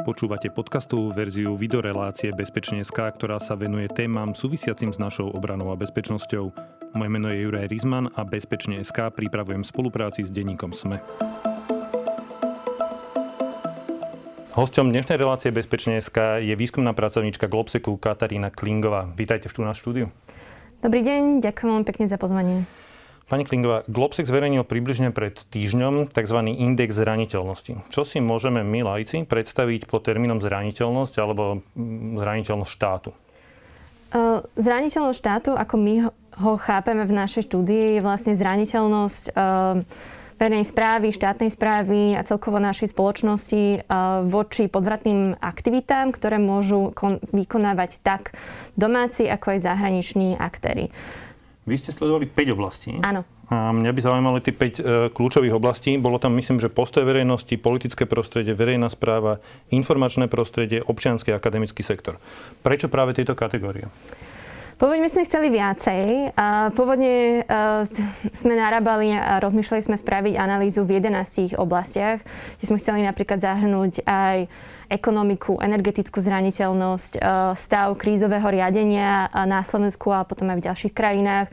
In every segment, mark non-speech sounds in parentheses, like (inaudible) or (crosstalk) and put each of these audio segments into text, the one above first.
Počúvate podcastovú verziu videorelácie Bezpečne.sk, ktorá sa venuje témam súvisiacim s našou obranou a bezpečnosťou. Moje meno je Juraj Rizman a Bezpečne.sk pripravujem spolupráci s denníkom SME. Hosťom dnešnej relácie Bezpečne.sk je výskumná pracovníčka Globseku Katarína Klingová. Vítajte tu na štúdiu. Dobrý deň, ďakujem veľmi pekne za pozvanie. Pani Klingová, Globsex zverejnil približne pred týždňom tzv. index zraniteľnosti. Čo si môžeme my, lajci, predstaviť pod termínom zraniteľnosť alebo mm, zraniteľnosť štátu? Zraniteľnosť štátu, ako my ho chápeme v našej štúdii, je vlastne zraniteľnosť verejnej správy, štátnej správy a celkovo našej spoločnosti voči podvratným aktivitám, ktoré môžu vykonávať tak domáci, ako aj zahraniční aktéry. Vy ste sledovali 5 oblastí. Áno. A mňa by zaujímali tie 5 e, kľúčových oblastí. Bolo tam, myslím, že postoj verejnosti, politické prostredie, verejná správa, informačné prostredie, občianský a akademický sektor. Prečo práve tieto kategórie? Pôvodne sme chceli viacej. Pôvodne e, sme narábali a rozmýšľali sme spraviť analýzu v 11 oblastiach, kde sme chceli napríklad zahrnúť aj ekonomiku, energetickú zraniteľnosť, e, stav krízového riadenia na Slovensku a potom aj v ďalších krajinách. E,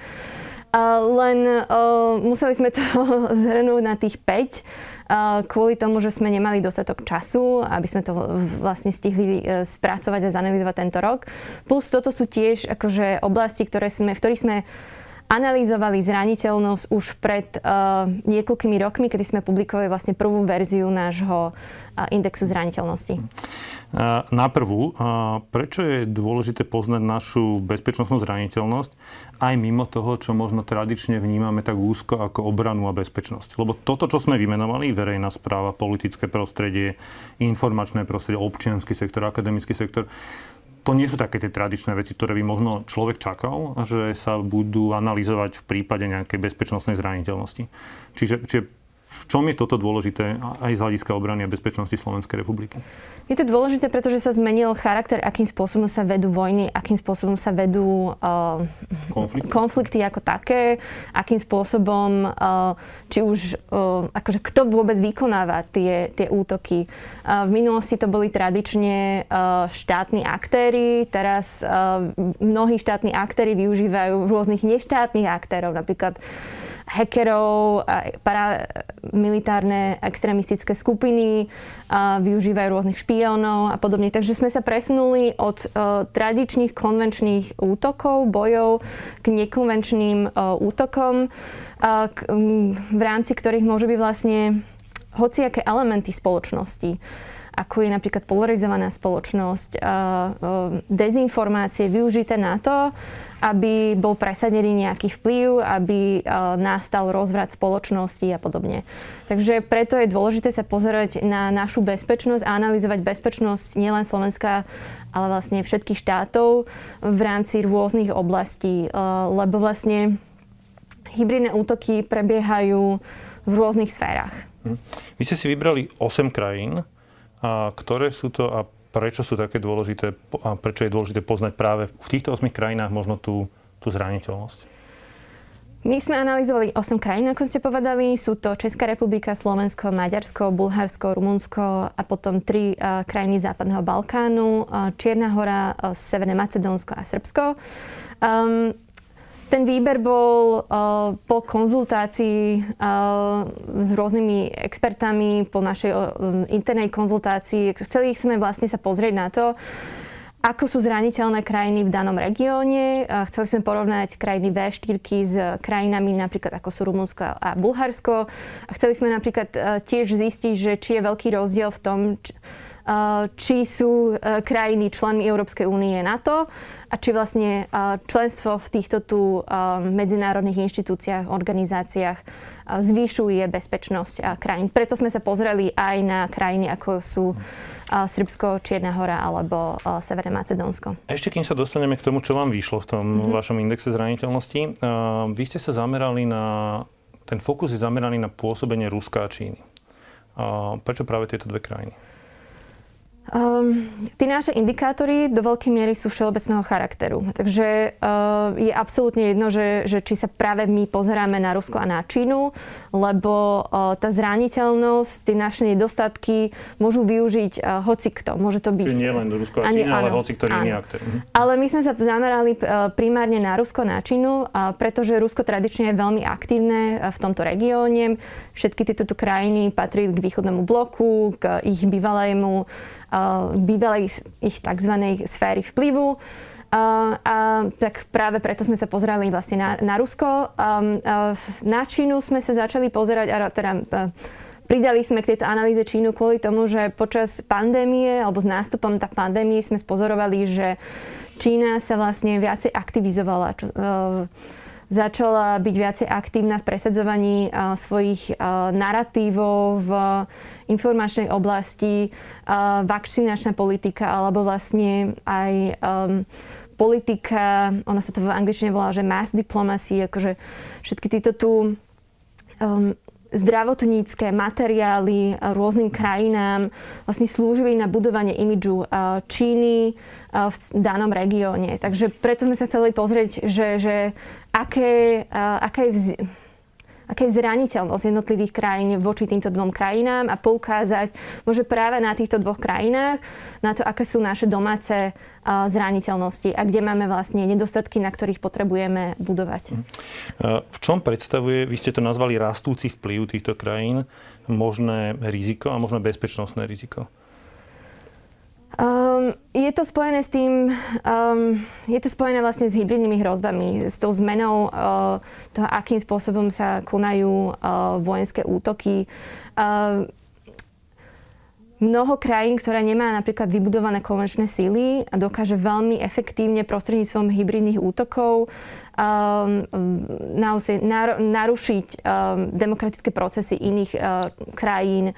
len e, museli sme to (laughs) zhrnúť na tých 5 kvôli tomu, že sme nemali dostatok času, aby sme to vlastne stihli spracovať a zanalizovať tento rok. Plus toto sú tiež akože oblasti, ktoré sme, v ktorých sme analyzovali zraniteľnosť už pred uh, niekoľkými rokmi, kedy sme publikovali vlastne prvú verziu nášho indexu zraniteľnosti. Na prvú, prečo je dôležité poznať našu bezpečnostnú zraniteľnosť aj mimo toho, čo možno tradične vnímame tak úzko ako obranu a bezpečnosť? Lebo toto, čo sme vymenovali, verejná správa, politické prostredie, informačné prostredie, občianský sektor, akademický sektor, to nie sú také tie tradičné veci, ktoré by možno človek čakal, že sa budú analyzovať v prípade nejakej bezpečnostnej zraniteľnosti. Čiže, čiže v čom je toto dôležité aj z hľadiska obrany a bezpečnosti Slovenskej republiky? Je to dôležité, pretože sa zmenil charakter, akým spôsobom sa vedú vojny, akým spôsobom sa vedú uh, konflikty. konflikty ako také, akým spôsobom, uh, či už, uh, akože kto vôbec vykonáva tie, tie útoky. Uh, v minulosti to boli tradične uh, štátni aktéry, teraz uh, mnohí štátni aktéry využívajú rôznych neštátnych aktérov, napríklad hackerov, paramilitárne extrémistické skupiny, využívajú rôznych špiónov a podobne. Takže sme sa presunuli od uh, tradičných konvenčných útokov, bojov k nekonvenčným uh, útokom, v rámci ktorých môžu byť vlastne hociaké elementy spoločnosti ako je napríklad polarizovaná spoločnosť, dezinformácie využité na to, aby bol presadený nejaký vplyv, aby nastal rozvrat spoločnosti a podobne. Takže preto je dôležité sa pozerať na našu bezpečnosť a analyzovať bezpečnosť nielen Slovenska, ale vlastne všetkých štátov v rámci rôznych oblastí, lebo vlastne hybridné útoky prebiehajú v rôznych sférach. Mhm. Vy ste si vybrali 8 krajín, a ktoré sú to a prečo sú také dôležité a prečo je dôležité poznať práve v týchto 8 krajinách možno tú, tú zraniteľnosť? My sme analyzovali 8 krajín, ako ste povedali. Sú to Česká republika, Slovensko, Maďarsko, Bulharsko, Rumunsko a potom tri uh, krajiny Západného Balkánu, uh, Čierna hora, uh, Severné Macedónsko a Srbsko. Um, ten výber bol uh, po konzultácii uh, s rôznymi expertami, po našej uh, internej konzultácii. Chceli sme vlastne sa pozrieť na to, ako sú zraniteľné krajiny v danom regióne. Chceli sme porovnať krajiny V4 s krajinami napríklad ako sú Rumunsko a Bulharsko. Chceli sme napríklad tiež zistiť, že či je veľký rozdiel v tom, či, sú krajiny členmi Európskej únie NATO a či vlastne členstvo v týchto tu medzinárodných inštitúciách, organizáciách zvyšuje bezpečnosť krajín. Preto sme sa pozreli aj na krajiny, ako sú Srbsko, Čierna hora alebo Severné Macedónsko. Ešte kým sa dostaneme k tomu, čo vám vyšlo v tom mm-hmm. vašom indexe zraniteľnosti, vy ste sa zamerali na, ten fokus je zameraný na pôsobenie Ruska a Číny. Prečo práve tieto dve krajiny? Um, tí naše indikátory do veľkej miery sú všeobecného charakteru. Takže uh, je absolútne jedno, že, že či sa práve my pozeráme na Rusko a na Čínu, lebo uh, tá zraniteľnosť, tie naše nedostatky môžu využiť uh, hoci kto. Môže to byť... Čiže nie len Rusko a Čína, ale hoci ktorý iný aktér. Mhm. Ale my sme sa zamerali uh, primárne na Rusko a na Čínu, uh, pretože Rusko tradične je veľmi aktívne uh, v tomto regióne. Všetky tieto krajiny patrili k východnému bloku, k ich bývalému bývalej ich tzv. sféry vplyvu. Uh, a tak práve preto sme sa pozerali vlastne na, na Rusko. Um, uh, na Čínu sme sa začali pozerať, a teda uh, pridali sme k tejto analýze Čínu kvôli tomu, že počas pandémie alebo s nástupom tak pandémie sme spozorovali, že Čína sa vlastne viacej aktivizovala. Čo, uh, začala byť viacej aktívna v presadzovaní uh, svojich uh, narratívov v informačnej oblasti, uh, vakcinačná politika alebo vlastne aj politika, ona sa to v angličtine volá, že mass diplomacy, akože všetky títo tu zdravotnícke materiály rôznym krajinám vlastne slúžili na budovanie imidžu Číny v danom regióne. Takže preto sme sa chceli pozrieť, že, že aké, aká je vz, aká je zraniteľnosť jednotlivých krajín voči týmto dvom krajinám a poukázať môže práve na týchto dvoch krajinách na to, aké sú naše domáce zraniteľnosti a kde máme vlastne nedostatky, na ktorých potrebujeme budovať. Mhm. V čom predstavuje, vy ste to nazvali rastúci vplyv týchto krajín, možné riziko a možno bezpečnostné riziko? Um, je to spojené s tým, um, je to spojené vlastne s hybridnými hrozbami, s tou zmenou uh, toho, akým spôsobom sa konajú uh, vojenské útoky. Uh, mnoho krajín, ktoré nemá napríklad vybudované konvenčné síly a dokáže veľmi efektívne prostredníctvom hybridných útokov um, naozaj narušiť um, demokratické procesy iných uh, krajín.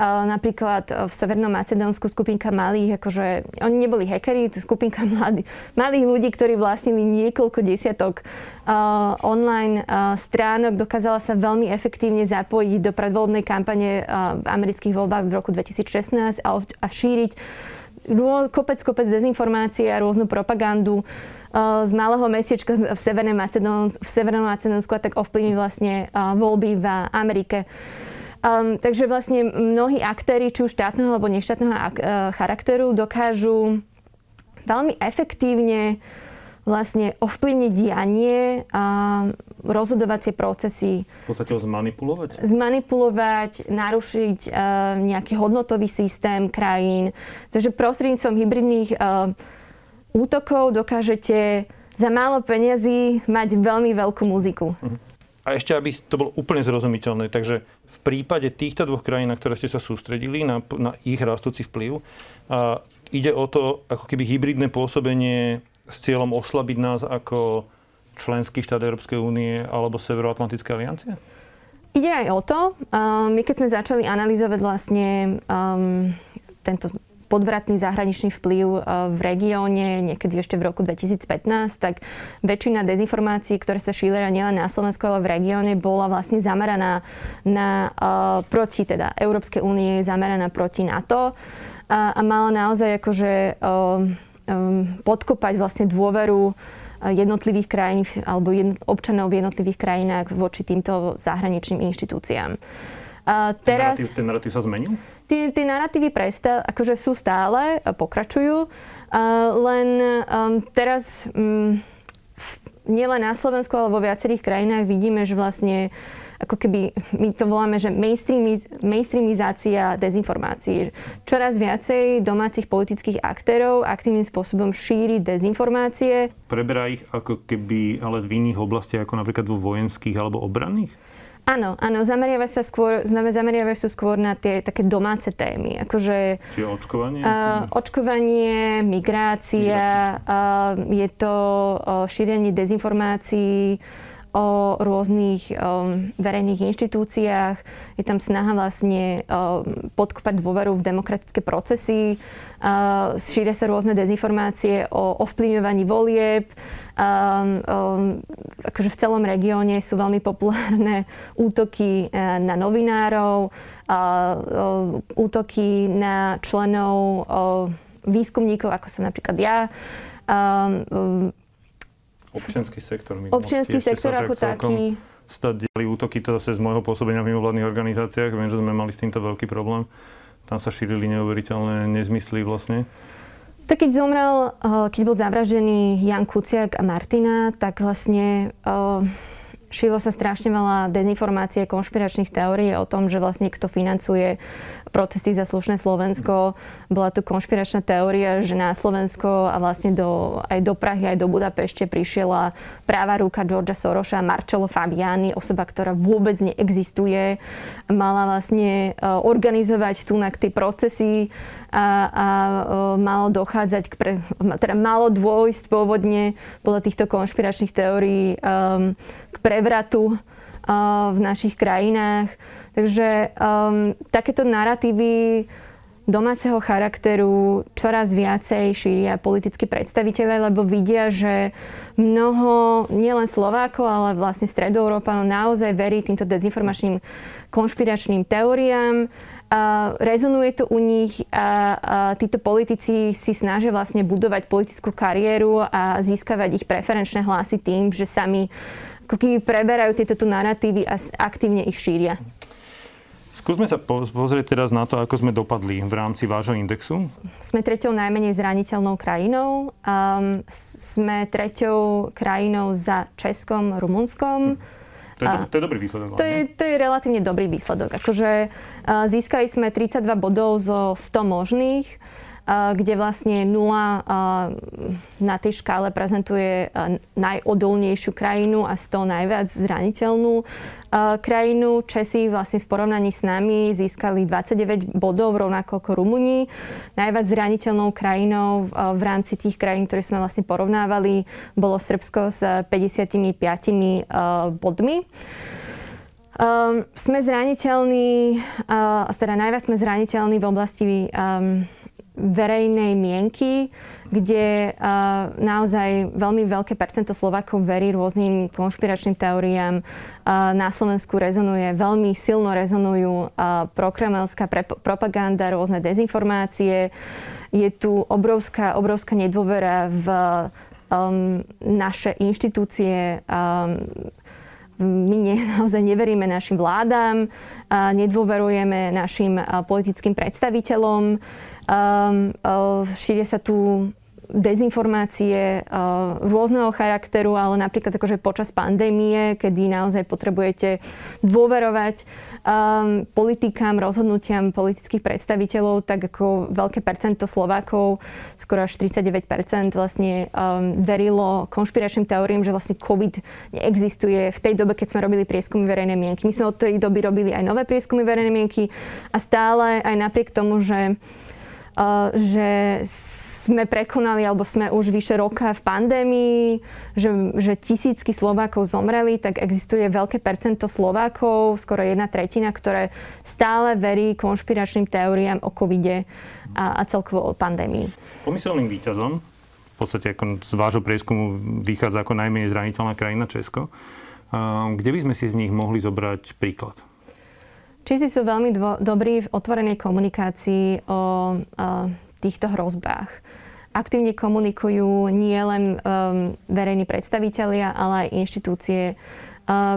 Napríklad e, v Severnom Macedónsku skupinka malých, akože oni neboli hackeri, to skupinka (laughs) mladých, malých ľudí, ktorí vlastnili niekoľko desiatok uh, online uh, stránok, dokázala sa veľmi efektívne zapojiť do predvoľbnej kampane v amerických voľbách v roku 2016 a, šíriť kopec, kopec dezinformácií a rôznu propagandu z malého Macedónsku, v Severnom Macedónsku a tak ovplyvní vlastne voľby v Amerike. Um, takže vlastne mnohí aktéry, či už štátneho alebo neštátneho ak- uh, charakteru, dokážu veľmi efektívne vlastne ovplyvniť dianie a rozhodovacie procesy. V podstate ho zmanipulovať? Zmanipulovať, narušiť uh, nejaký hodnotový systém krajín. Takže prostredníctvom hybridných uh, útokov dokážete za málo peniazy mať veľmi veľkú muziku. Uh-huh. A ešte, aby to bolo úplne zrozumiteľné, takže v prípade týchto dvoch krajín, na ktoré ste sa sústredili, na, na ich rastúci vplyv, a ide o to ako keby hybridné pôsobenie s cieľom oslabiť nás ako členský štát Európskej únie alebo Severoatlantické aliancie? Ide aj o to. My keď sme začali analyzovať vlastne um, tento podvratný zahraničný vplyv e, v regióne, niekedy ešte v roku 2015, tak väčšina dezinformácií, ktoré sa šíria nielen na Slovensku, ale v regióne, bola vlastne zameraná na, uh, proti teda Európskej únie, zameraná proti NATO a, a mala naozaj akože um, podkopať vlastne dôveru jednotlivých krajín alebo občanov v jednotlivých krajinách voči týmto zahraničným inštitúciám. A teraz, ten, narratív, ten narratív sa zmenil? Tie, tie narratívy prestal, akože sú stále, pokračujú, len um, teraz um, nielen na Slovensku, ale vo viacerých krajinách vidíme, že vlastne ako keby, my to voláme, že mainstreami, mainstreamizácia dezinformácií. Čoraz viacej domácich politických aktérov aktívnym spôsobom šíri dezinformácie. Preberá ich ako keby ale v iných oblastiach, ako napríklad vo vojenských alebo obranných? Áno, áno, zameriava sa skôr, zameriavajú sa skôr na tie také domáce témy, akože... Čiže očkovanie? Uh, očkovanie, migrácia, uh, je to uh, šírenie dezinformácií, o rôznych um, verejných inštitúciách. Je tam snaha vlastne um, podkopať dôveru v demokratické procesy. Uh, šíria sa rôzne dezinformácie o ovplyvňovaní volieb. Um, um, akože v celom regióne sú veľmi populárne (laughs) útoky uh, na novinárov, uh, útoky na členov výskumníkov, ako som napríklad ja. Občianský sektor. Občianský sektor ako taký. Stať diali útoky to zase z môjho pôsobenia v mimovládnych organizáciách. Viem, že sme mali s týmto veľký problém. Tam sa šírili neuveriteľné nezmysly vlastne. Tak keď zomrel, eh, keď bol zavraždený Jan Kuciak a Martina, tak vlastne uh, šilo sa strašne veľa dezinformácie, konšpiračných teórií o tom, že vlastne kto financuje protesty za slušné Slovensko. Bola tu konšpiračná teória, že na Slovensko a vlastne do, aj do Prahy, aj do Budapešte prišiela práva ruka Georgia Soroša, Marcello Fabiani, osoba, ktorá vôbec neexistuje. Mala vlastne e, organizovať tu na tie procesy a, a e, malo dochádzať k pre, teda malo dôjsť pôvodne podľa týchto konšpiračných teórií um, k prevratu uh, v našich krajinách. Takže um, takéto narratívy domáceho charakteru čoraz viacej šíria politickí predstaviteľe, lebo vidia, že mnoho nielen Slovákov, ale vlastne Stredoeurópanov naozaj verí týmto dezinformačným konšpiračným teóriám a rezonuje to u nich a, a títo politici si snažia vlastne budovať politickú kariéru a získavať ich preferenčné hlasy tým, že sami ako keby preberajú tieto tu narratívy a aktívne ich šíria. Skúsme sa pozrieť teraz na to, ako sme dopadli v rámci vášho indexu. Sme treťou najmenej zraniteľnou krajinou. Um, sme treťou krajinou za Českom, Rumunskom. Hm to je, to je dobrý výsledok. To je, to je relatívne dobrý výsledok. Akože získali sme 32 bodov zo 100 možných kde vlastne nula na tej škále prezentuje najodolnejšiu krajinu a 100 najviac zraniteľnú krajinu. Česi vlastne v porovnaní s nami získali 29 bodov, rovnako ako Rumúni. Najviac zraniteľnou krajinou v rámci tých krajín, ktoré sme vlastne porovnávali, bolo Srbsko s 55 bodmi. Um, sme zraniteľní, uh, teda najviac sme zraniteľní v oblasti um, verejnej mienky, kde uh, naozaj veľmi veľké percento Slovákov verí rôznym konšpiračným teóriám. Uh, na Slovensku rezonuje, veľmi silno rezonujú uh, prokremelská pre- propaganda, rôzne dezinformácie. Je tu obrovská, obrovská nedôvera v um, naše inštitúcie. Um, my ne, (laughs) naozaj neveríme našim vládám, nedôverujeme našim politickým predstaviteľom. Šíria sa tu dezinformácie uh, rôzneho charakteru, ale napríklad akože počas pandémie, kedy naozaj potrebujete dôverovať um, politikám, rozhodnutiam politických predstaviteľov, tak ako veľké percento Slovákov, skoro až 39% vlastne um, verilo konšpiračným teóriám, že vlastne COVID neexistuje v tej dobe, keď sme robili prieskumy verejnej mienky. My sme od tej doby robili aj nové prieskumy verejnej mienky a stále aj napriek tomu, že že sme prekonali, alebo sme už vyše roka v pandémii, že, že tisícky Slovákov zomreli, tak existuje veľké percento Slovákov, skoro jedna tretina, ktoré stále verí konšpiračným teóriám o covide a, a celkovo o pandémii. Pomyselným výťazom, v podstate ako z vášho prieskumu vychádza ako najmenej zraniteľná krajina Česko. Kde by sme si z nich mohli zobrať príklad? Čísi sú veľmi dvo- dobrí v otvorenej komunikácii o, o týchto hrozbách. Aktívne komunikujú nielen um, verejní predstavitelia, ale aj inštitúcie.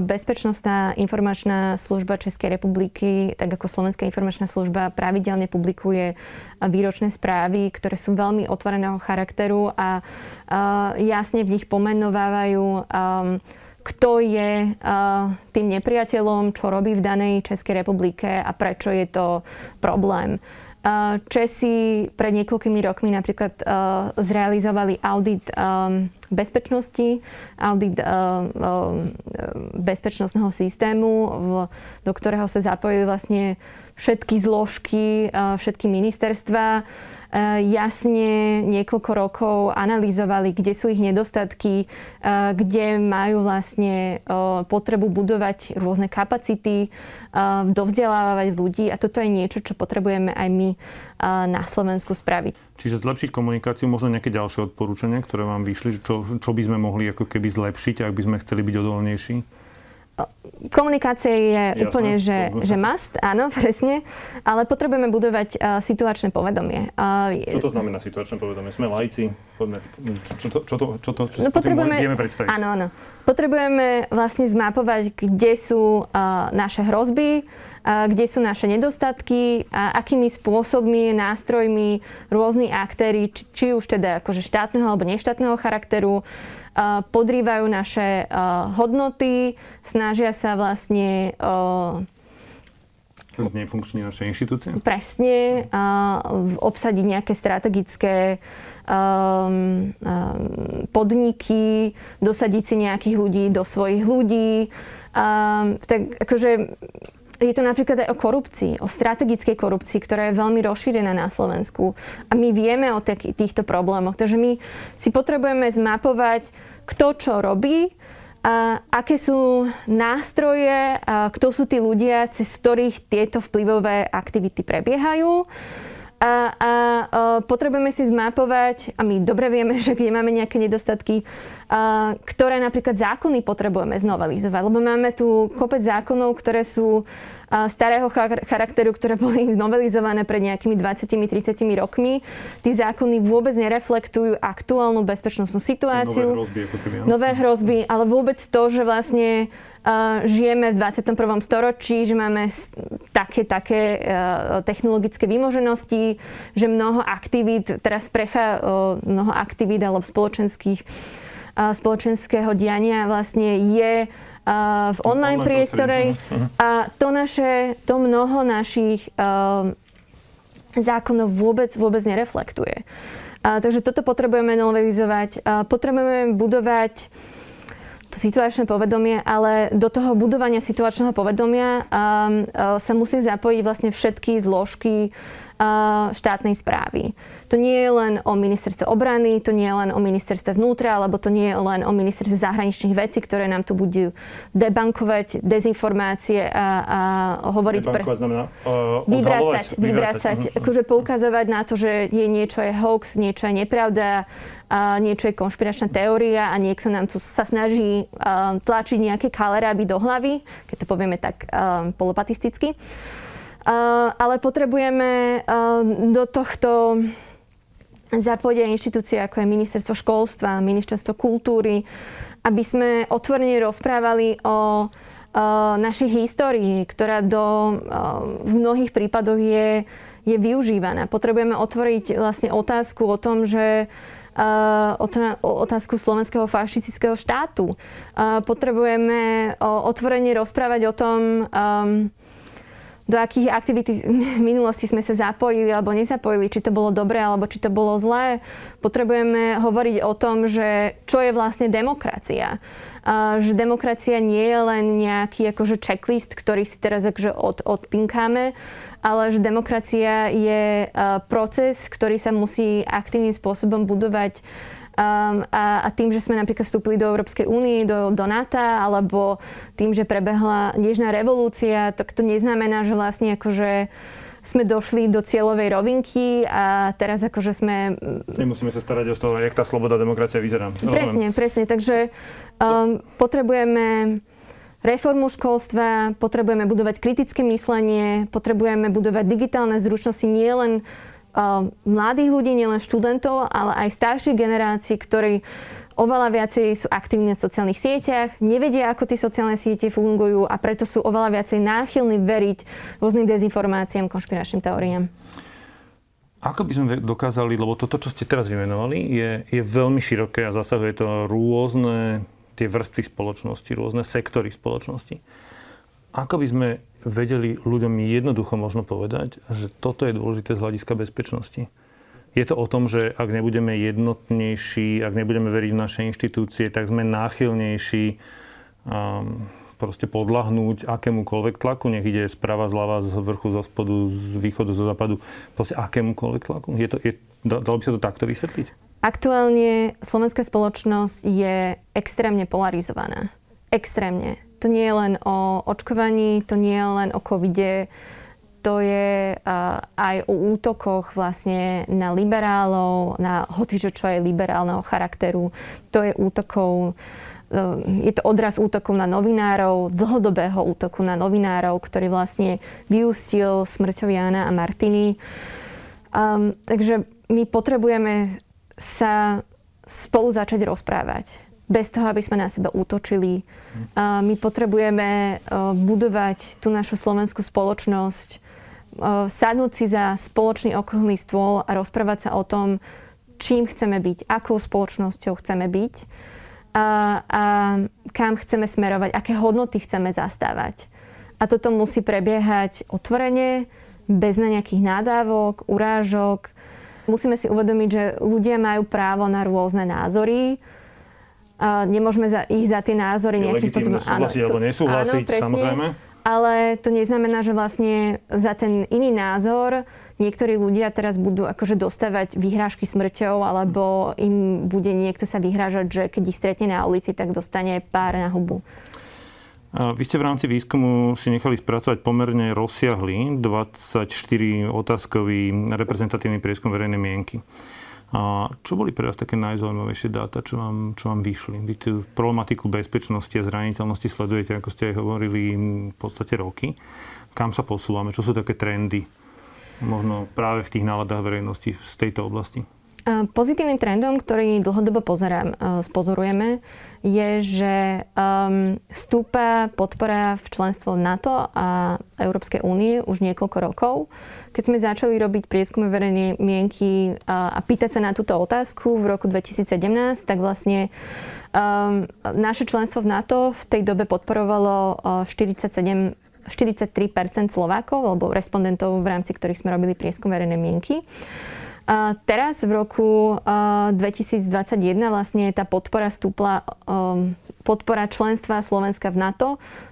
Bezpečnostná informačná služba Českej republiky, tak ako Slovenská informačná služba, pravidelne publikuje výročné správy, ktoré sú veľmi otvoreného charakteru a jasne v nich pomenovávajú um, kto je tým nepriateľom, čo robí v danej Českej republike a prečo je to problém. Česi pred niekoľkými rokmi napríklad zrealizovali audit bezpečnosti, audit bezpečnostného systému, do ktorého sa zapojili vlastne všetky zložky, všetky ministerstva jasne niekoľko rokov analyzovali, kde sú ich nedostatky, kde majú vlastne potrebu budovať rôzne kapacity, dovzdelávať ľudí a toto je niečo, čo potrebujeme aj my na Slovensku spraviť. Čiže zlepšiť komunikáciu, možno nejaké ďalšie odporúčania, ktoré vám vyšli, čo, čo by sme mohli ako keby zlepšiť, ak by sme chceli byť odolnejší? Komunikácia je Jasne, úplne, že, že must, áno, (laughs) presne, ale potrebujeme budovať uh, situačné povedomie. Uh, čo to znamená situačné povedomie? Sme lajci? Poďme, čo, čo, čo, to, čo to čo no, potrebujeme, vieme predstaviť? Áno, áno. Potrebujeme vlastne zmapovať, kde sú uh, naše hrozby, uh, kde sú naše nedostatky a akými spôsobmi, nástrojmi rôzni aktéry, či, či už teda akože štátneho alebo neštátneho charakteru, podrývajú naše hodnoty, snažia sa vlastne Znefunkční naše inštitúcie? Presne. obsadiť nejaké strategické um, um, podniky, dosadiť si nejakých ľudí do svojich ľudí. Um, tak akože je to napríklad aj o korupcii, o strategickej korupcii, ktorá je veľmi rozšírená na Slovensku. A my vieme o týchto problémoch. Takže my si potrebujeme zmapovať, kto čo robí, a aké sú nástroje, a kto sú tí ľudia, cez ktorých tieto vplyvové aktivity prebiehajú a, a, potrebujeme si zmapovať, a my dobre vieme, (laughs) že kde máme nejaké nedostatky, a, ktoré napríklad zákony potrebujeme znovelizovať. Lebo máme tu kopec zákonov, ktoré sú a, starého charakteru, ktoré boli (laughs) novelizované pred nejakými 20-30 rokmi. Tí zákony vôbec nereflektujú aktuálnu bezpečnostnú situáciu. Nové hrozby, Nové hrozby, ale vôbec to, že vlastne žijeme v 21. storočí, že máme také, také e, technologické výmoženosti, že mnoho aktivít, teraz precha mnoho aktivít alebo spoločenských, spoločenského diania vlastne je v online, online priestore a to naše, to mnoho našich zákonov vôbec, vôbec nereflektuje. A, takže toto potrebujeme novelizovať. A, potrebujeme budovať to situačné povedomie, ale do toho budovania situačného povedomia um, uh, sa musí zapojiť vlastne všetky zložky štátnej správy. To nie je len o ministerstve obrany, to nie je len o ministerstve vnútra, alebo to nie je len o ministerstve zahraničných vecí, ktoré nám tu budú debankovať dezinformácie a, a hovoriť... Debankovať pre... znamená uh, vyvracať, vyvracať, vyvracať. Uh-huh. Akože poukazovať na to, že je niečo je hoax, niečo je nepravda, a niečo je konšpiračná teória a niekto nám tu sa snaží uh, tlačiť nejaké kaleráby do hlavy, keď to povieme tak uh, polopatisticky. Uh, ale potrebujeme uh, do tohto zapojiť inštitúcie ako je ministerstvo školstva, ministerstvo kultúry, aby sme otvorene rozprávali o našej histórii, ktorá do, v mnohých prípadoch je, je využívaná. Potrebujeme otvoriť vlastne otázku o tom, že otázku slovenského fašistického štátu. Potrebujeme otvorene rozprávať o tom, do akých aktivít v (laughs) minulosti sme sa zapojili alebo nezapojili, či to bolo dobré alebo či to bolo zlé. Potrebujeme hovoriť o tom, že čo je vlastne demokracia. že demokracia nie je len nejaký akože checklist, ktorý si teraz akože od, odpinkáme, ale že demokracia je proces, ktorý sa musí aktívnym spôsobom budovať Um, a, a tým, že sme napríklad vstúpili do Európskej únie, do, do NATO, alebo tým, že prebehla nežná revolúcia, tak to neznamená, že vlastne akože sme došli do cieľovej rovinky a teraz akože sme... Nemusíme sa starať o to, jak tá sloboda demokracia vyzerá. Presne, presne. Takže um, potrebujeme reformu školstva, potrebujeme budovať kritické myslenie, potrebujeme budovať digitálne zručnosti nielen mladých ľudí, nielen študentov, ale aj starších generácií, ktorí oveľa viacej sú aktívni na sociálnych sieťach, nevedia, ako tie sociálne siete fungujú a preto sú oveľa viacej náchylní veriť rôznym dezinformáciám, konšpiračným teóriám. Ako by sme dokázali, lebo toto, čo ste teraz vymenovali, je, je veľmi široké a zasahuje to rôzne tie vrstvy spoločnosti, rôzne sektory spoločnosti. Ako by sme vedeli ľuďom jednoducho možno povedať, že toto je dôležité z hľadiska bezpečnosti? Je to o tom, že ak nebudeme jednotnejší, ak nebudeme veriť v naše inštitúcie, tak sme náchylnejší um, proste podlahnúť akémukoľvek tlaku, nech ide sprava, zľava, z vrchu, zo spodu, z východu, zo západu, proste akémukoľvek tlaku? Je to, je, dalo by sa to takto vysvetliť? Aktuálne slovenská spoločnosť je extrémne polarizovaná. Extrémne. To nie je len o očkovaní, to nie je len o covide, to je aj o útokoch vlastne na liberálov, na hocičo, čo je liberálneho charakteru. To je útokov je to odraz útokov na novinárov, dlhodobého útoku na novinárov, ktorý vlastne vyústil smrťou Jána a Martiny. Um, takže my potrebujeme sa spolu začať rozprávať. Bez toho, aby sme na seba útočili. My potrebujeme uh, budovať tú našu slovenskú spoločnosť sadnúť si za spoločný okrúhly stôl a rozprávať sa o tom, čím chceme byť, akou spoločnosťou chceme byť a, a kam chceme smerovať, aké hodnoty chceme zastávať. A toto musí prebiehať otvorene, bez na nejakých nádávok, urážok. Musíme si uvedomiť, že ľudia majú právo na rôzne názory. Nemôžeme za, ich za tie názory nejakým spôsobom... súhlasiť alebo nesúhlasiť, áno, samozrejme ale to neznamená, že vlastne za ten iný názor niektorí ľudia teraz budú akože dostávať vyhrážky smrťou, alebo im bude niekto sa vyhrážať, že keď ich stretne na ulici, tak dostane pár na hubu. Vy ste v rámci výskumu si nechali spracovať pomerne rozsiahly 24 otázkový reprezentatívny prieskum verejnej mienky. A čo boli pre vás také najzaujímavejšie dáta, čo vám, čo vám vyšli? Vy tú problematiku bezpečnosti a zraniteľnosti sledujete, ako ste aj hovorili, v podstate roky. Kam sa posúvame? Čo sú také trendy? Možno práve v tých náladách verejnosti z tejto oblasti. Pozitívnym trendom, ktorý dlhodobo pozerám, e, spozorujeme, je, že um, stúpa podpora v členstvo NATO a Európskej únie už niekoľko rokov. Keď sme začali robiť prieskumy verejnej mienky a pýtať sa na túto otázku v roku 2017, tak vlastne um, naše členstvo v NATO v tej dobe podporovalo 47 43% Slovákov alebo respondentov, v rámci ktorých sme robili prieskum verejnej mienky. Teraz v roku 2021 vlastne tá podpora stúpla, podpora členstva Slovenska v NATO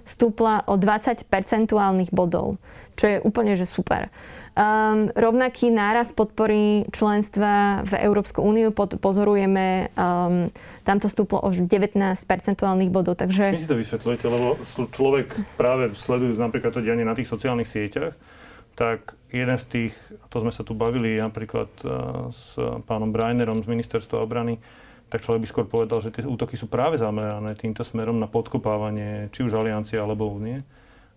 stúpla o 20 percentuálnych bodov, čo je úplne že super. Um, rovnaký náraz podpory členstva v Európsku úniu pozorujeme, um, tam to stúplo o 19 percentuálnych bodov. Takže... Čím si to vysvetľujete? Lebo človek práve sleduje napríklad to dianie na tých sociálnych sieťach tak jeden z tých, to sme sa tu bavili napríklad eh, s pánom Brainerom z Ministerstva obrany, tak človek by skôr povedal, že tie útoky sú práve zamerané týmto smerom na podkopávanie či už aliancie alebo únie.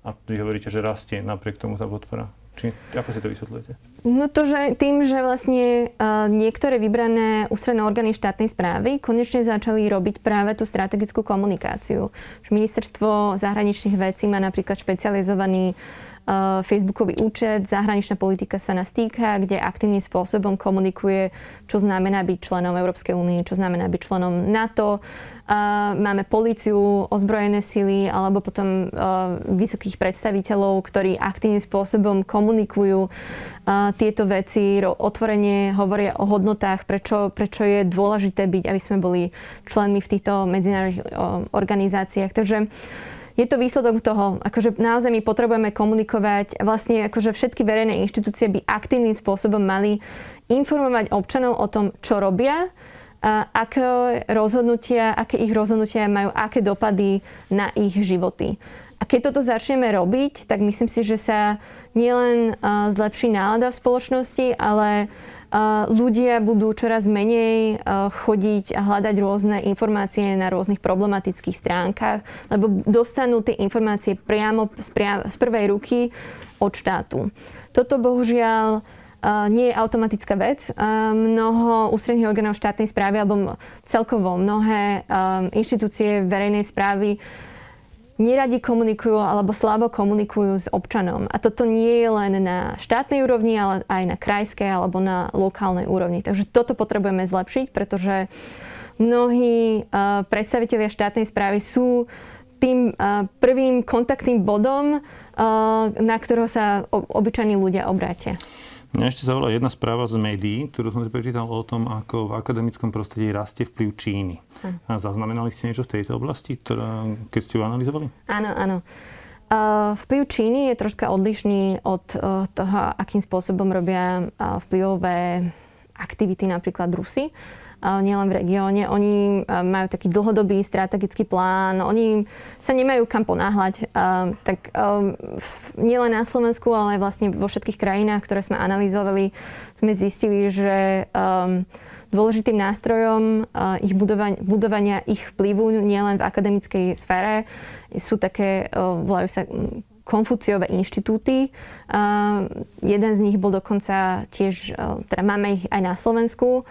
A vy hovoríte, že rastie napriek tomu tá podpora. Či, ako si to vysvetľujete? No to, že tým, že vlastne uh, niektoré vybrané ústredné orgány štátnej správy konečne začali robiť práve tú strategickú komunikáciu. Ministerstvo zahraničných vecí má napríklad špecializovaný Eh, Facebookový účet, zahraničná politika sa nás týka, kde aktívnym spôsobom komunikuje, čo znamená byť členom Európskej únie, čo znamená byť členom NATO. Uh, máme políciu, ozbrojené sily alebo potom uh, vysokých predstaviteľov, ktorí aktívnym spôsobom komunikujú tieto veci, otvorene hovoria o hodnotách, prečo, prečo je dôležité byť, aby sme boli členmi v týchto medzinárodných organizáciách. Takže je to výsledok toho, akože naozaj my potrebujeme komunikovať, vlastne akože všetky verejné inštitúcie by aktívnym spôsobom mali informovať občanov o tom, čo robia, aké rozhodnutia, aké ich rozhodnutia majú, aké dopady na ich životy. A keď toto začneme robiť, tak myslím si, že sa nielen zlepší nálada v spoločnosti, ale ľudia budú čoraz menej chodiť a hľadať rôzne informácie na rôznych problematických stránkach, lebo dostanú tie informácie priamo z prvej ruky od štátu. Toto bohužiaľ nie je automatická vec. Mnoho ústredných orgánov štátnej správy alebo celkovo mnohé inštitúcie verejnej správy neradi komunikujú alebo slabo komunikujú s občanom. A toto nie je len na štátnej úrovni, ale aj na krajskej alebo na lokálnej úrovni. Takže toto potrebujeme zlepšiť, pretože mnohí uh, predstavitelia štátnej správy sú tým uh, prvým kontaktným bodom, uh, na ktorého sa obyčajní ľudia obrátia. Mňa ešte zaujala jedna správa z médií, ktorú som si prečítal o tom, ako v akademickom prostredí rastie vplyv Číny. Hm. A zaznamenali ste niečo v tejto oblasti, ktorá, keď ste ju analyzovali? Áno, áno. Vplyv Číny je troška odlišný od uh, toho, akým spôsobom robia uh, vplyvové aktivity napríklad Rusy nielen v regióne. Oni majú taký dlhodobý strategický plán, oni sa nemajú kam ponáhľať. Tak nielen na Slovensku, ale vlastne vo všetkých krajinách, ktoré sme analyzovali, sme zistili, že dôležitým nástrojom ich budovania, budovania ich vplyvu nielen v akademickej sfére sú také, volajú sa Konfuciové inštitúty. jeden z nich bol dokonca tiež, teda máme ich aj na Slovensku.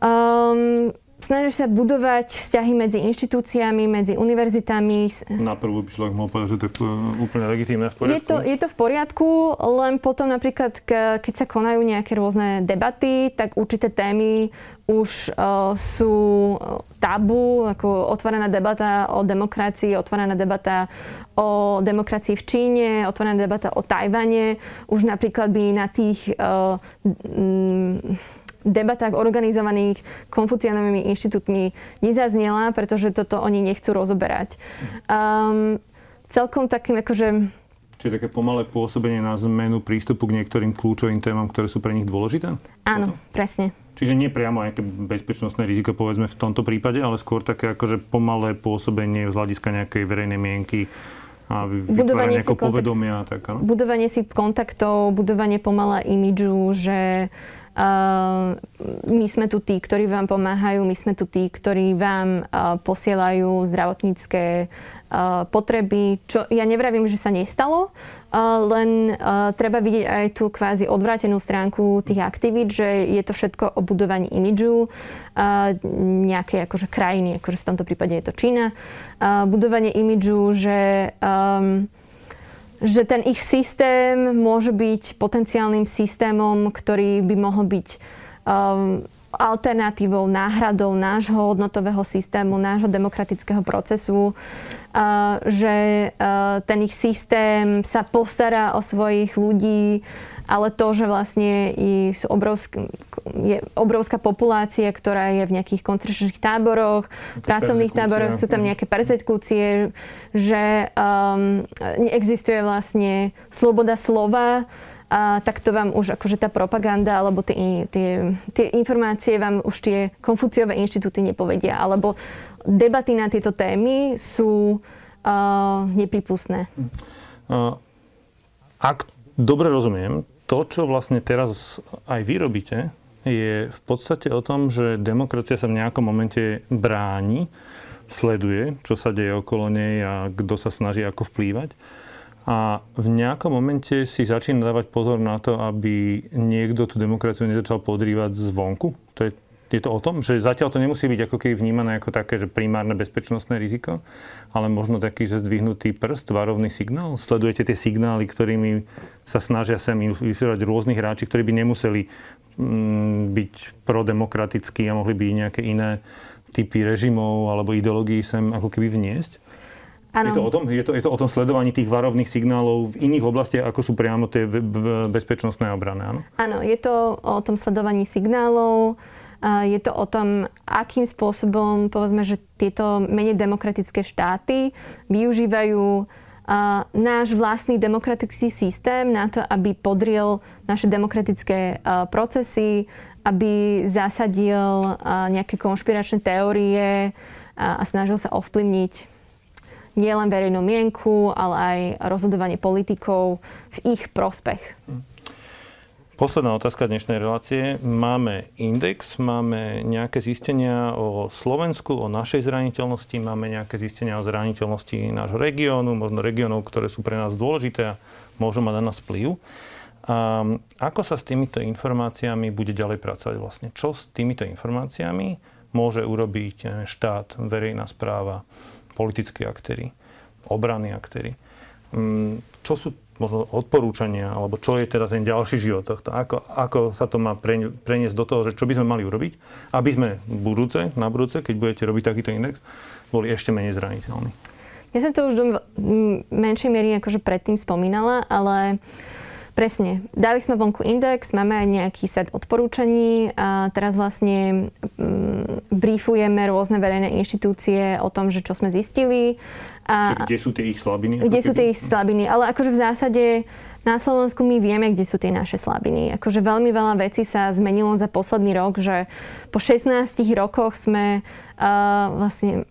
Um, snažíš sa budovať vzťahy medzi inštitúciami, medzi univerzitami. Na prvú by človek mohol povedať, že to je úplne legitímne v poriadku. Je to, je to v poriadku, len potom napríklad, keď sa konajú nejaké rôzne debaty, tak určité témy už uh, sú tabu, ako otvorená debata o demokracii, otvorená debata o demokracii v Číne, otvorená debata o Tajvane. Už napríklad by na tých uh, m, debatách organizovaných konfucianovými inštitútmi nezaznela, pretože toto oni nechcú rozoberať. Um, celkom takým akože... Čiže také pomalé pôsobenie na zmenu prístupu k niektorým kľúčovým témam, ktoré sú pre nich dôležité? Áno, toto? presne. Čiže nie priamo nejaké bezpečnostné riziko, povedzme v tomto prípade, ale skôr také akože pomalé pôsobenie z hľadiska nejakej verejnej mienky a budovanie si kontakt- povedomia. Tak, ano? Budovanie si kontaktov, budovanie pomalé imidžu, že my sme tu tí, ktorí vám pomáhajú, my sme tu tí, ktorí vám posielajú zdravotnícke potreby, čo ja nevravím, že sa nestalo, len treba vidieť aj tú kvázi odvrátenú stránku tých aktivít, že je to všetko o budovaní imidžu nejakej akože krajiny, akože v tomto prípade je to Čína, budovanie imidžu, že um, že ten ich systém môže byť potenciálnym systémom, ktorý by mohol byť um, alternatívou, náhradou nášho hodnotového systému, nášho demokratického procesu, uh, že uh, ten ich systém sa postará o svojich ľudí, ale to, že vlastne sú obrovsk, je obrovská populácia, ktorá je v nejakých koncentračných táboroch, pracovných táboroch, sú tam nejaké persekúcie, že um, neexistuje vlastne sloboda slova, a tak to vám už akože tá propaganda alebo tie, tie, tie informácie vám už tie konfuciové inštitúty nepovedia. Alebo debaty na tieto témy sú uh, nepripustné. Uh, ak dobre rozumiem, to, čo vlastne teraz aj vy robíte, je v podstate o tom, že demokracia sa v nejakom momente bráni, sleduje, čo sa deje okolo nej a kto sa snaží ako vplývať. A v nejakom momente si začína dávať pozor na to, aby niekto tú demokraciu nezačal podrývať zvonku. To je je to o tom, že zatiaľ to nemusí byť ako keby vnímané ako také, že primárne bezpečnostné riziko, ale možno taký, že zdvihnutý prst, varovný signál. Sledujete tie signály, ktorými sa snažia sem vysielať rôznych hráči, ktorí by nemuseli mm, byť prodemokratickí a mohli by nejaké iné typy režimov alebo ideológií sem ako keby vniesť. Ano. Je to, o tom, je, to, je to o tom sledovaní tých varovných signálov v iných oblastiach, ako sú priamo tie bezpečnostné obrany, áno? Áno, je to o tom sledovaní signálov, je to o tom, akým spôsobom, povedzme, že tieto menej demokratické štáty využívajú náš vlastný demokratický systém na to, aby podriel naše demokratické procesy, aby zasadil nejaké konšpiračné teórie a snažil sa ovplyvniť nielen verejnú mienku, ale aj rozhodovanie politikov v ich prospech. Posledná otázka dnešnej relácie. Máme index, máme nejaké zistenia o Slovensku, o našej zraniteľnosti, máme nejaké zistenia o zraniteľnosti nášho regiónu, možno regiónov, ktoré sú pre nás dôležité a môžu mať na nás vplyv. A ako sa s týmito informáciami bude ďalej pracovať vlastne? Čo s týmito informáciami môže urobiť štát, verejná správa, politickí aktéry, obranní aktéry? Mm, čo sú možno odporúčania, alebo čo je teda ten ďalší život tohto, ako, ako sa to má preniesť do toho, že čo by sme mali urobiť, aby sme budúce, na budúce, keď budete robiť takýto index, boli ešte menej zraniteľní. Ja som to už do menšej miery akože predtým spomínala, ale Presne. Dali sme vonku index, máme aj nejaký set odporúčaní a teraz vlastne mm, briefujeme rôzne verejné inštitúcie o tom, že čo sme zistili. A, Čiže kde sú tie ich slabiny? Kde sú tie ich slabiny, ale akože v zásade na Slovensku my vieme, kde sú tie naše slabiny. Akože veľmi veľa vecí sa zmenilo za posledný rok, že po 16 rokoch sme uh, vlastne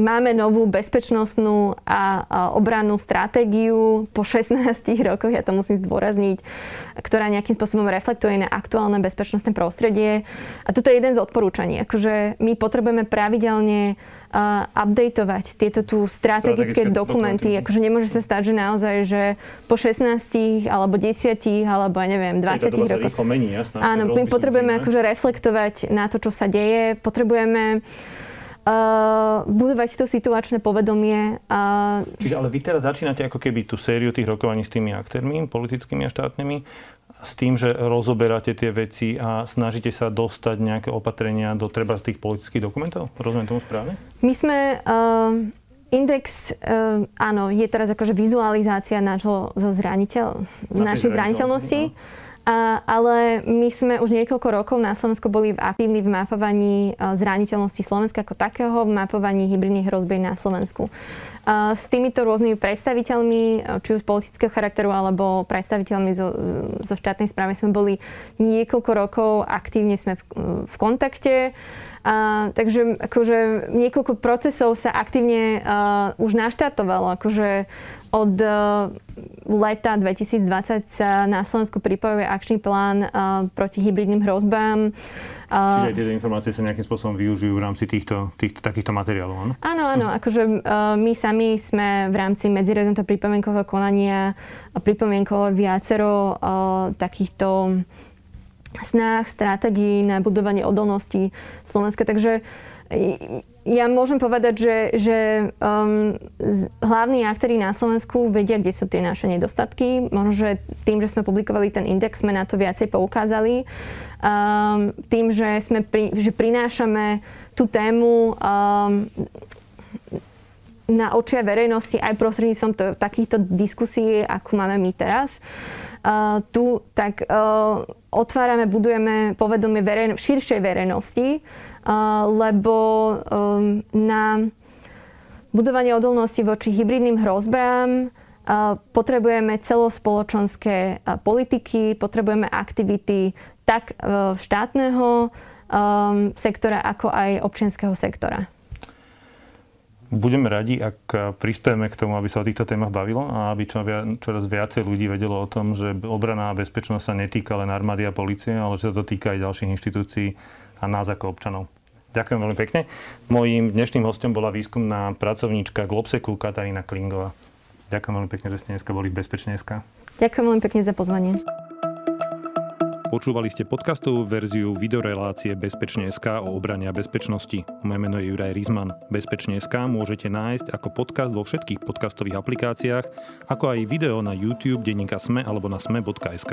máme novú bezpečnostnú a, a obrannú stratégiu po 16 rokoch, ja to musím zdôrazniť, ktorá nejakým spôsobom reflektuje na aktuálne bezpečnostné prostredie. A toto je jeden z odporúčaní. Akože my potrebujeme pravidelne updateovať tieto tu strategické, dokumenty. dokumenty. Akože nemôže sa stať, že naozaj, že po 16 alebo 10 alebo neviem, 20 rokoch. To mení, jasná, Áno, my potrebujeme akože reflektovať na to, čo sa deje. Potrebujeme Uh, budovať to situačné povedomie. Uh, Čiže ale vy teraz začínate ako keby tú sériu tých rokovaní s tými aktérmi, politickými a štátnymi s tým, že rozoberáte tie veci a snažíte sa dostať nejaké opatrenia do treba z tých politických dokumentov? Rozumiem tomu správne? My sme... Uh, Index, uh, áno, je teraz akože vizualizácia nášho zraniteľ, našej zraniteľnosti. Ale my sme už niekoľko rokov na Slovensku boli aktívni v mapovaní zraniteľnosti Slovenska ako takého, v mapovaní hybridných hrozby na Slovensku s týmito rôznymi predstaviteľmi, či už politického charakteru, alebo predstaviteľmi zo, zo štátnej správy sme boli niekoľko rokov, aktívne sme v, v kontakte. A, takže akože niekoľko procesov sa aktívne uh, už naštartovalo. Akože od uh, leta 2020 sa na Slovensku pripojuje akčný plán uh, proti hybridným hrozbám. Čiže aj tieto informácie sa nejakým spôsobom využijú v rámci týchto, týchto takýchto materiálov, áno? Áno, áno. Uh-huh. Akože my sami sme v rámci medzirezonto pripomienkového konania pripomienkovali viacero takýchto snách, stratégií na budovanie odolnosti Slovenska. Takže ja môžem povedať, že, že um, hlavní aktéri na Slovensku vedia, kde sú tie naše nedostatky. Možno, že tým, že sme publikovali ten index, sme na to viacej poukázali. Um, tým, že, sme pri, že prinášame tú tému um, na očia verejnosti aj prostredníctvom to, takýchto diskusí, ako máme my teraz. Uh, tu tak uh, otvárame, budujeme povedomie verejno, širšej verejnosti lebo um, na budovanie odolnosti voči hybridným hrozbám potrebujeme celospoločenské politiky, potrebujeme aktivity tak štátneho sektora, ako aj občianského sektora. Budeme radi, ak prispieme k tomu, aby sa o týchto témach bavilo a aby čo, čoraz viacej ľudí vedelo o tom, že obrana a bezpečnosť sa netýka len armády a policie, ale že sa to týka aj ďalších inštitúcií a nás ako občanov. Ďakujem veľmi pekne. Mojím dnešným hostom bola výskumná pracovníčka Globseku Katarína Klingová. Ďakujem veľmi pekne, že ste dneska boli v Bezpečne.sk. Ďakujem veľmi pekne za pozvanie. Počúvali ste podcastovú verziu videorelácie Bezpečne.sk o obrane a bezpečnosti. Moje meno je Juraj Rizman. Bezpečne.sk môžete nájsť ako podcast vo všetkých podcastových aplikáciách, ako aj video na YouTube, denníka Sme alebo na sme.sk.